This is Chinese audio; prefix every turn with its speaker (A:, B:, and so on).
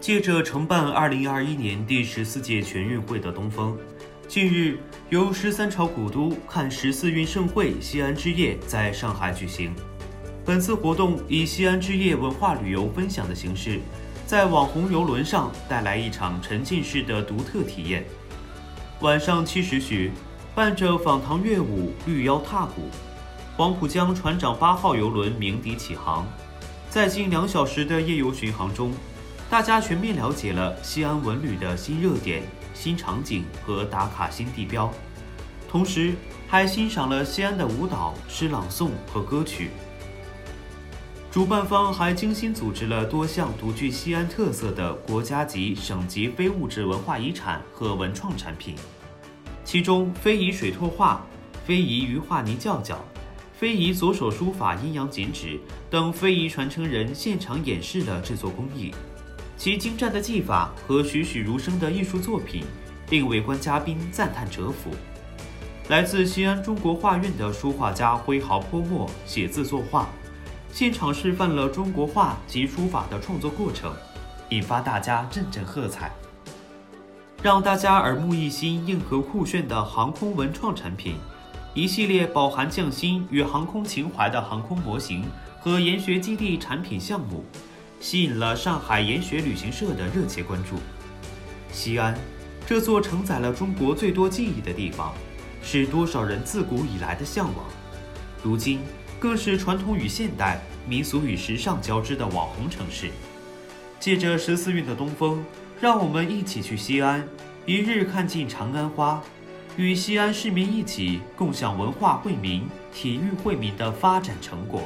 A: 借着承办2021年第十四届全运会的东风，近日由十三朝古都看十四运盛会西安之夜在上海举行。本次活动以西安之夜文化旅游分享的形式，在网红游轮上带来一场沉浸式的独特体验。晚上七时许，伴着访唐乐舞、绿腰踏鼓，黄浦江船长八号游轮鸣笛起航。在近两小时的夜游巡航中，大家全面了解了西安文旅的新热点、新场景和打卡新地标，同时还欣赏了西安的舞蹈、诗朗诵和歌曲。主办方还精心组织了多项独具西安特色的国家级、省级非物质文化遗产和文创产品，其中非遗水拓画、非遗鱼画泥教教。非遗左手书法阴阳剪纸等非遗传承人现场演示了制作工艺，其精湛的技法和栩栩如生的艺术作品令围观嘉宾赞叹折服。来自西安中国画院的书画家挥毫泼墨写字作画，现场示范了中国画及书法的创作过程，引发大家阵阵喝彩。让大家耳目一新、硬核酷炫的航空文创产品。一系列饱含匠心与航空情怀的航空模型和研学基地产品项目，吸引了上海研学旅行社的热切关注。西安，这座承载了中国最多记忆的地方，是多少人自古以来的向往，如今更是传统与现代、民俗与时尚交织的网红城市。借着十四运的东风，让我们一起去西安，一日看尽长安花。与西安市民一起共享文化惠民、体育惠民的发展成果。